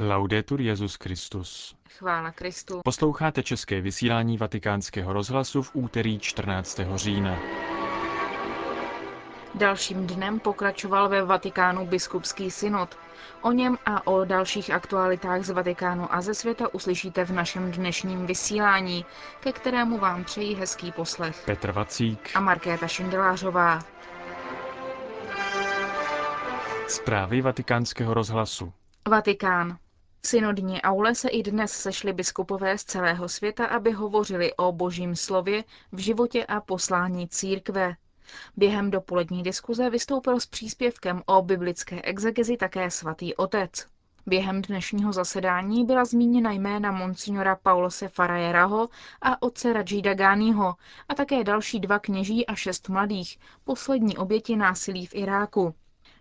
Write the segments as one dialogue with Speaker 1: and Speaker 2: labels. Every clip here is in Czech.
Speaker 1: Laudetur Jezus Christus.
Speaker 2: Chvála Kristu.
Speaker 1: Posloucháte české vysílání Vatikánského rozhlasu v úterý 14. října.
Speaker 2: Dalším dnem pokračoval ve Vatikánu biskupský synod. O něm a o dalších aktualitách z Vatikánu a ze světa uslyšíte v našem dnešním vysílání, ke kterému vám přejí hezký poslech.
Speaker 1: Petr Vacík
Speaker 2: a Markéta Šindelářová.
Speaker 1: Zprávy vatikánského rozhlasu.
Speaker 2: Vatikán. V synodní aule se i dnes sešli biskupové z celého světa, aby hovořili o božím slově v životě a poslání církve. Během dopolední diskuze vystoupil s příspěvkem o biblické exegezi také svatý otec. Během dnešního zasedání byla zmíněna jména monsignora Paulose Farajeraho a otce Rajida Ganiho a také další dva kněží a šest mladých, poslední oběti násilí v Iráku.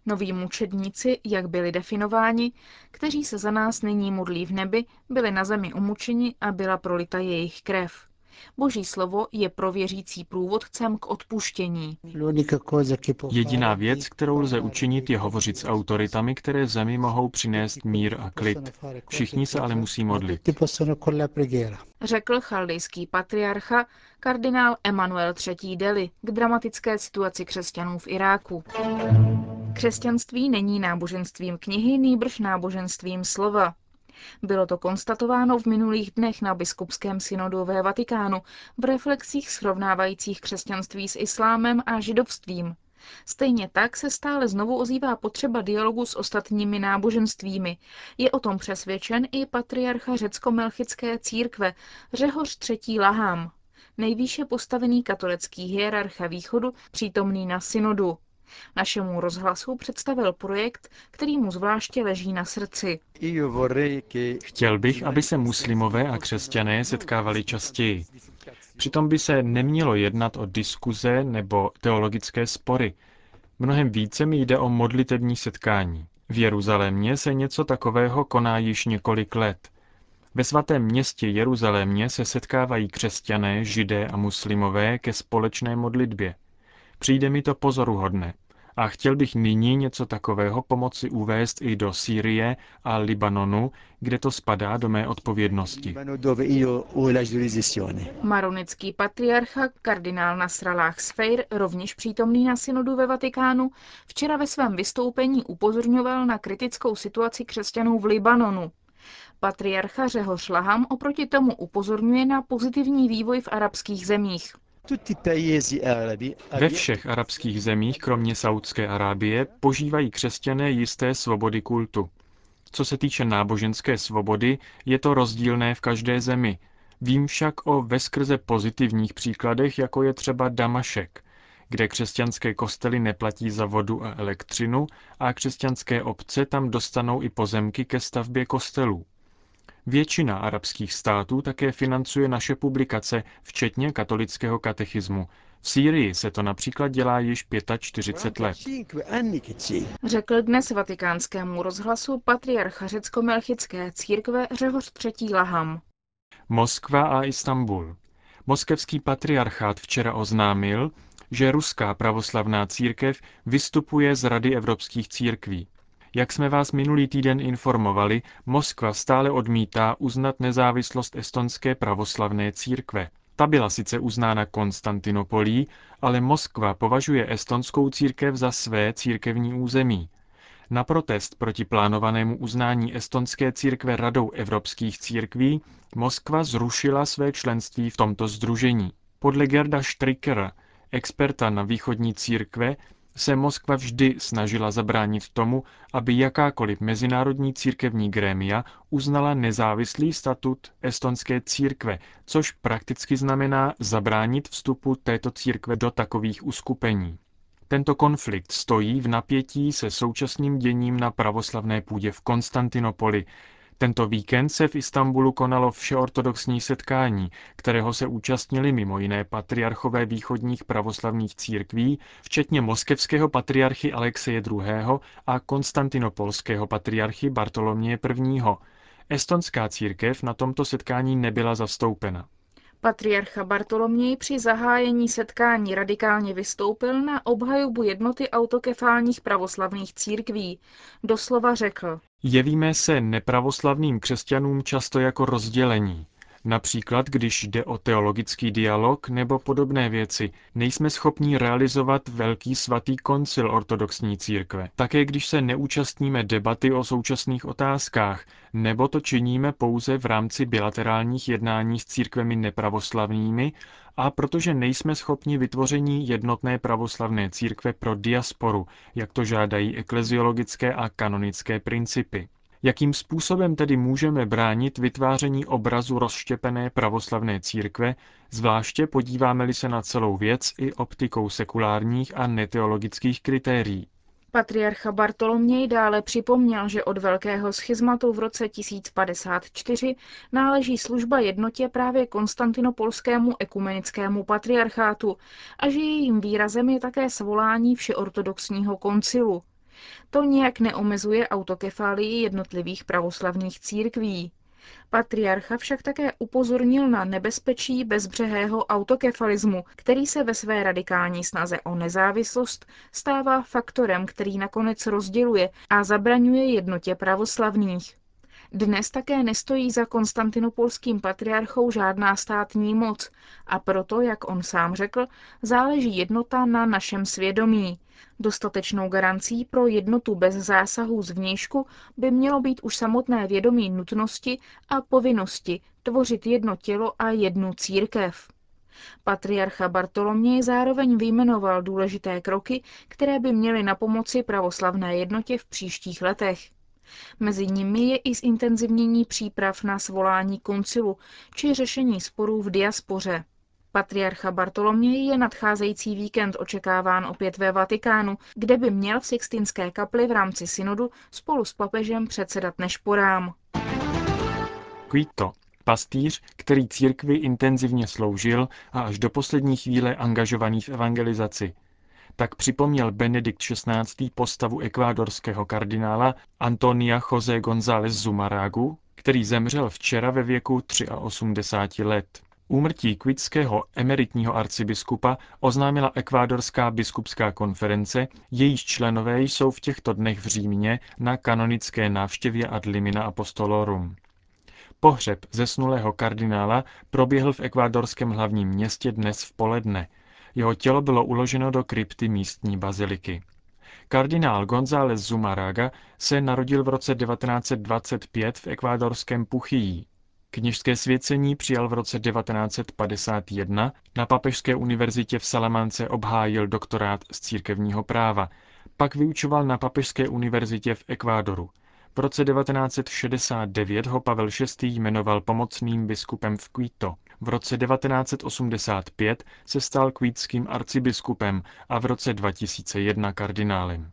Speaker 2: Noví mučedníci, jak byli definováni, kteří se za nás nyní modlí v nebi, byli na zemi umučeni a byla prolita jejich krev. Boží slovo je pro věřící průvodcem k odpuštění.
Speaker 1: Jediná věc, kterou lze učinit, je hovořit s autoritami, které v zemi mohou přinést mír a klid. Všichni se ale musí modlit.
Speaker 2: Řekl chaldejský patriarcha kardinál Emanuel III. Deli k dramatické situaci křesťanů v Iráku. Křesťanství není náboženstvím knihy, nýbrž náboženstvím slova. Bylo to konstatováno v minulých dnech na biskupském synodu ve Vatikánu v reflexích srovnávajících křesťanství s islámem a židovstvím. Stejně tak se stále znovu ozývá potřeba dialogu s ostatními náboženstvími. Je o tom přesvědčen i patriarcha řecko-melchické církve Řehoř III. Lahám, nejvýše postavený katolický hierarcha východu přítomný na synodu. Našemu rozhlasu představil projekt, který mu zvláště leží na srdci.
Speaker 1: Chtěl bych, aby se muslimové a křesťané setkávali častěji. Přitom by se nemělo jednat o diskuze nebo teologické spory. Mnohem více mi jde o modlitební setkání. V Jeruzalémě se něco takového koná již několik let. Ve svatém městě Jeruzalémě se setkávají křesťané, židé a muslimové ke společné modlitbě. Přijde mi to pozoruhodné. A chtěl bych nyní něco takového pomoci uvést i do Sýrie a Libanonu, kde to spadá do mé odpovědnosti.
Speaker 2: Maronický patriarcha kardinál Nasrallah Sfeir, rovněž přítomný na synodu ve Vatikánu, včera ve svém vystoupení upozorňoval na kritickou situaci křesťanů v Libanonu. Patriarcha Řehoř Laham oproti tomu upozorňuje na pozitivní vývoj v arabských zemích.
Speaker 1: Ve všech arabských zemích, kromě Saudské Arábie, požívají křesťané jisté svobody kultu. Co se týče náboženské svobody, je to rozdílné v každé zemi. Vím však o veskrze pozitivních příkladech, jako je třeba Damašek, kde křesťanské kostely neplatí za vodu a elektřinu a křesťanské obce tam dostanou i pozemky ke stavbě kostelů. Většina arabských států také financuje naše publikace, včetně katolického katechismu. V Sýrii se to například dělá již 45 let.
Speaker 2: Řekl dnes vatikánskému rozhlasu patriarcha řecko-melchické církve Řehoř III. Laham.
Speaker 1: Moskva a Istanbul. Moskevský patriarchát včera oznámil, že ruská pravoslavná církev vystupuje z Rady evropských církví. Jak jsme vás minulý týden informovali, Moskva stále odmítá uznat nezávislost estonské pravoslavné církve. Ta byla sice uznána Konstantinopolí, ale Moskva považuje estonskou církev za své církevní území. Na protest proti plánovanému uznání estonské církve Radou evropských církví Moskva zrušila své členství v tomto združení. Podle Gerda Strickera, experta na východní církve, se Moskva vždy snažila zabránit tomu, aby jakákoliv mezinárodní církevní grémia uznala nezávislý statut estonské církve, což prakticky znamená zabránit vstupu této církve do takových uskupení. Tento konflikt stojí v napětí se současným děním na pravoslavné půdě v Konstantinopoli, tento víkend se v Istanbulu konalo všeortodoxní setkání, kterého se účastnili mimo jiné patriarchové východních pravoslavných církví, včetně moskevského patriarchy Alexeje II. a konstantinopolského patriarchy Bartoloměje I. Estonská církev na tomto setkání nebyla zastoupena.
Speaker 2: Patriarcha Bartoloměj při zahájení setkání radikálně vystoupil na obhajobu jednoty autokefálních pravoslavných církví. Doslova řekl.
Speaker 1: Jevíme se nepravoslavným křesťanům často jako rozdělení. Například, když jde o teologický dialog nebo podobné věci, nejsme schopni realizovat velký svatý koncil ortodoxní církve. Také když se neúčastníme debaty o současných otázkách, nebo to činíme pouze v rámci bilaterálních jednání s církvemi nepravoslavnými, a protože nejsme schopni vytvoření jednotné pravoslavné církve pro diasporu, jak to žádají ekleziologické a kanonické principy. Jakým způsobem tedy můžeme bránit vytváření obrazu rozštěpené pravoslavné církve, zvláště podíváme-li se na celou věc i optikou sekulárních a neteologických kritérií?
Speaker 2: Patriarcha Bartoloměj dále připomněl, že od velkého schizmatu v roce 1054 náleží služba jednotě právě konstantinopolskému ekumenickému patriarchátu a že jejím výrazem je také svolání všeortodoxního koncilu. To nijak neomezuje autokefálii jednotlivých pravoslavných církví. Patriarcha však také upozornil na nebezpečí bezbřehého autokefalismu, který se ve své radikální snaze o nezávislost stává faktorem, který nakonec rozděluje a zabraňuje jednotě pravoslavných. Dnes také nestojí za konstantinopolským patriarchou žádná státní moc a proto, jak on sám řekl, záleží jednota na našem svědomí. Dostatečnou garancí pro jednotu bez zásahů zvnějšku by mělo být už samotné vědomí nutnosti a povinnosti tvořit jedno tělo a jednu církev. Patriarcha Bartoloměj zároveň vyjmenoval důležité kroky, které by měly na pomoci pravoslavné jednotě v příštích letech. Mezi nimi je i zintenzivnění příprav na svolání koncilu či řešení sporů v diaspoře. Patriarcha Bartoloměj je nadcházející víkend očekáván opět ve Vatikánu, kde by měl v Sixtinské kapli v rámci synodu spolu s papežem předsedat nešporám.
Speaker 1: Quito, pastýř, který církvi intenzivně sloužil a až do poslední chvíle angažovaný v evangelizaci. Tak připomněl Benedikt XVI. postavu ekvádorského kardinála Antonia José González Zumaragu, který zemřel včera ve věku 83 let. Úmrtí kvitského emeritního arcibiskupa oznámila ekvádorská biskupská konference, jejíž členové jsou v těchto dnech v Římě na kanonické návštěvě ad limina apostolorum. Pohřeb zesnulého kardinála proběhl v ekvádorském hlavním městě dnes v poledne. Jeho tělo bylo uloženo do krypty místní baziliky. Kardinál González Zumaraga se narodil v roce 1925 v ekvádorském Puchyí. Kněžské svěcení přijal v roce 1951, na Papežské univerzitě v Salamance obhájil doktorát z církevního práva, pak vyučoval na Papežské univerzitě v Ekvádoru. V roce 1969 ho Pavel VI. jmenoval pomocným biskupem v Quito. V roce 1985 se stal kvítským arcibiskupem a v roce 2001 kardinálem.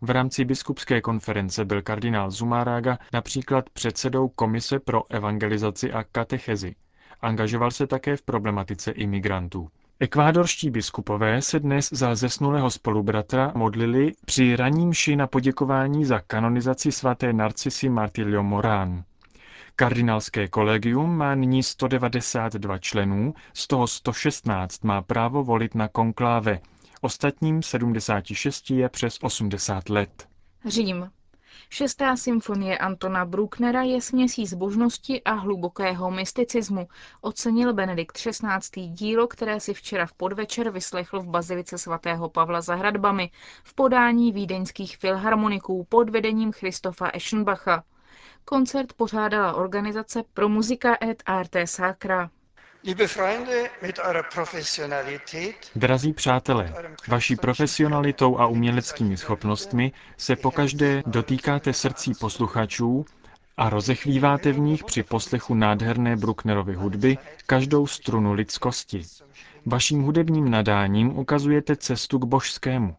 Speaker 1: V rámci biskupské konference byl kardinál Zumárága například předsedou Komise pro evangelizaci a katechezi. Angažoval se také v problematice imigrantů. Ekvádorští biskupové se dnes za zesnulého spolubratra modlili při ranímši na poděkování za kanonizaci svaté Narcisy Martilio Morán. Kardinálské kolegium má nyní 192 členů, z toho 116 má právo volit na konkláve, Ostatním 76 je přes 80 let.
Speaker 2: Řím. Šestá symfonie Antona Brucknera je směsí zbožnosti a hlubokého mysticismu, ocenil Benedikt XVI. dílo, které si včera v podvečer vyslechl v bazilice svatého Pavla za hradbami v podání vídeňských filharmoniků pod vedením Christofa Eschenbacha. Koncert pořádala organizace pro muzika et arte sacra.
Speaker 1: Drazí přátelé, vaší profesionalitou a uměleckými schopnostmi se pokaždé dotýkáte srdcí posluchačů a rozechvíváte v nich při poslechu nádherné Brucknerovy hudby každou strunu lidskosti. Vaším hudebním nadáním ukazujete cestu k božskému.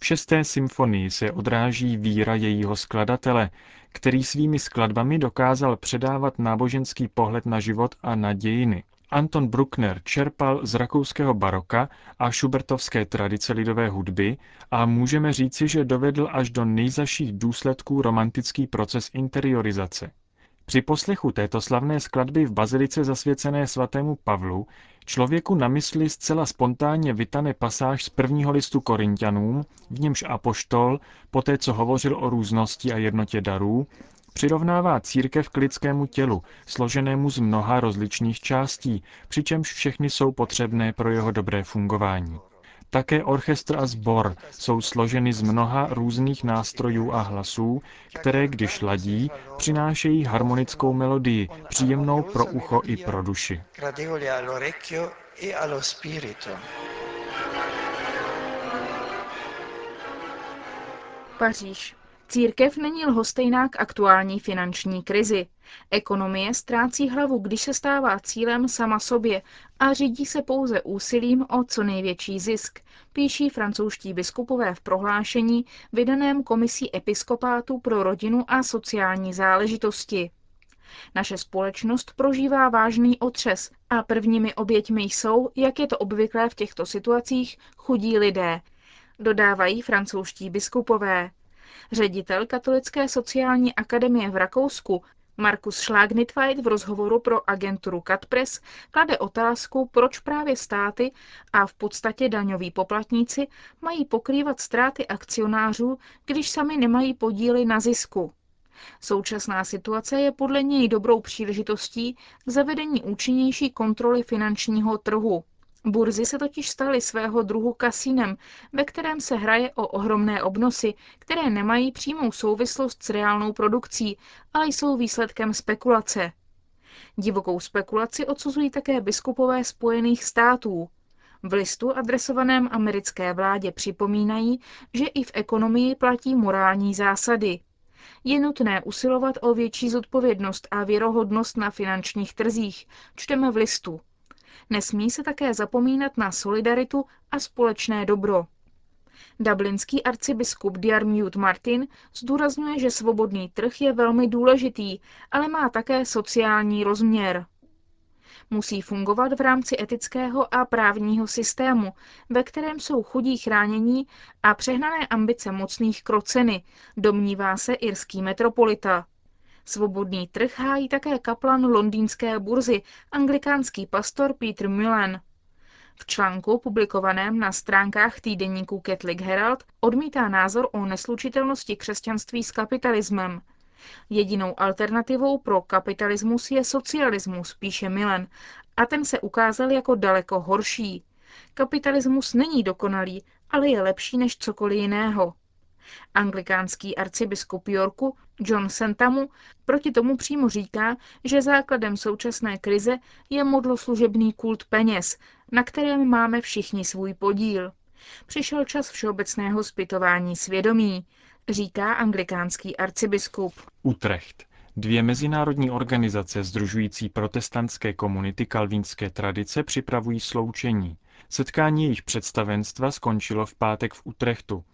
Speaker 1: V šesté symfonii se odráží víra jejího skladatele, který svými skladbami dokázal předávat náboženský pohled na život a na dějiny. Anton Bruckner čerpal z rakouského baroka a šubertovské tradice lidové hudby a můžeme říci, že dovedl až do nejzaších důsledků romantický proces interiorizace. Při poslechu této slavné skladby v bazilice zasvěcené svatému Pavlu člověku na mysli zcela spontánně vytane pasáž z prvního listu Korintianům, v němž apoštol, poté co hovořil o různosti a jednotě darů, přirovnává církev k lidskému tělu, složenému z mnoha rozličných částí, přičemž všechny jsou potřebné pro jeho dobré fungování. Také orchestr a sbor jsou složeny z mnoha různých nástrojů a hlasů, které, když ladí, přinášejí harmonickou melodii, příjemnou pro ucho i pro duši.
Speaker 2: Paříž. Církev není lhostejná k aktuální finanční krizi. Ekonomie ztrácí hlavu, když se stává cílem sama sobě a řídí se pouze úsilím o co největší zisk, píší francouzští biskupové v prohlášení vydaném Komisí episkopátu pro rodinu a sociální záležitosti. Naše společnost prožívá vážný otřes a prvními oběťmi jsou, jak je to obvyklé v těchto situacích, chudí lidé, dodávají francouzští biskupové. Ředitel Katolické sociální akademie v Rakousku Markus Schlagnitweit v rozhovoru pro agenturu Katpres klade otázku, proč právě státy a v podstatě daňoví poplatníci mají pokrývat ztráty akcionářů, když sami nemají podíly na zisku. Současná situace je podle něj dobrou příležitostí k zavedení účinnější kontroly finančního trhu. Burzy se totiž staly svého druhu kasínem, ve kterém se hraje o ohromné obnosy, které nemají přímou souvislost s reálnou produkcí, ale jsou výsledkem spekulace. Divokou spekulaci odsuzují také biskupové Spojených států. V listu adresovaném americké vládě připomínají, že i v ekonomii platí morální zásady. Je nutné usilovat o větší zodpovědnost a věrohodnost na finančních trzích, čteme v listu. Nesmí se také zapomínat na solidaritu a společné dobro. Dublinský arcibiskup Diarmuid Martin zdůrazňuje, že svobodný trh je velmi důležitý, ale má také sociální rozměr. Musí fungovat v rámci etického a právního systému, ve kterém jsou chudí chránění a přehnané ambice mocných kroceny, domnívá se irský metropolita. Svobodný trh hájí také kaplan londýnské burzy, anglikánský pastor Peter Milan. V článku publikovaném na stránkách týdeníku Catholic Herald odmítá názor o neslučitelnosti křesťanství s kapitalismem. Jedinou alternativou pro kapitalismus je socialismus, píše Milan, a ten se ukázal jako daleko horší. Kapitalismus není dokonalý, ale je lepší než cokoliv jiného. Anglikánský arcibiskup Yorku John Sentamu proti tomu přímo říká, že základem současné krize je modloslužebný kult peněz, na kterém máme všichni svůj podíl. Přišel čas všeobecného zpytování svědomí, říká anglikánský arcibiskup.
Speaker 1: Utrecht. Dvě mezinárodní organizace združující protestantské komunity kalvínské tradice připravují sloučení. Setkání jejich představenstva skončilo v pátek v Utrechtu.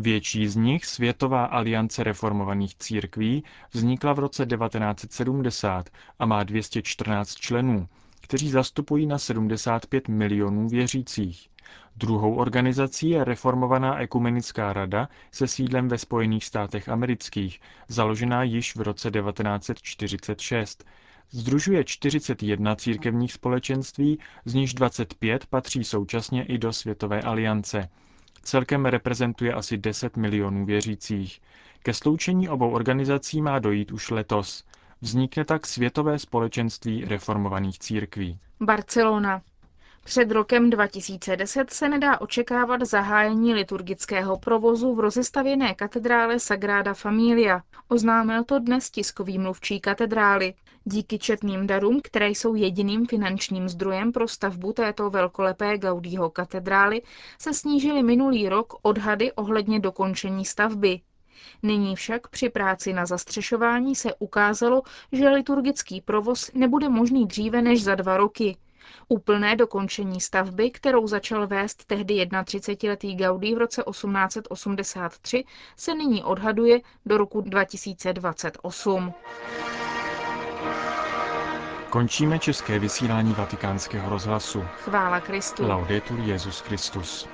Speaker 1: Větší z nich, Světová aliance reformovaných církví, vznikla v roce 1970 a má 214 členů, kteří zastupují na 75 milionů věřících. Druhou organizací je Reformovaná ekumenická rada se sídlem ve Spojených státech amerických, založená již v roce 1946. Združuje 41 církevních společenství, z nichž 25 patří současně i do Světové aliance. Celkem reprezentuje asi 10 milionů věřících. Ke sloučení obou organizací má dojít už letos. Vznikne tak Světové společenství reformovaných církví.
Speaker 2: Barcelona. Před rokem 2010 se nedá očekávat zahájení liturgického provozu v rozestavěné katedrále Sagrada Familia. Oznámil to dnes tiskový mluvčí katedrály. Díky četným darům, které jsou jediným finančním zdrojem pro stavbu této velkolepé Gaudího katedrály, se snížily minulý rok odhady ohledně dokončení stavby. Nyní však při práci na zastřešování se ukázalo, že liturgický provoz nebude možný dříve než za dva roky. Úplné dokončení stavby, kterou začal vést tehdy 31-letý Gaudí v roce 1883, se nyní odhaduje do roku 2028.
Speaker 1: Končíme české vysílání vatikánského rozhlasu.
Speaker 2: Chvála Kristu.
Speaker 1: Laudetur Jezus Christus.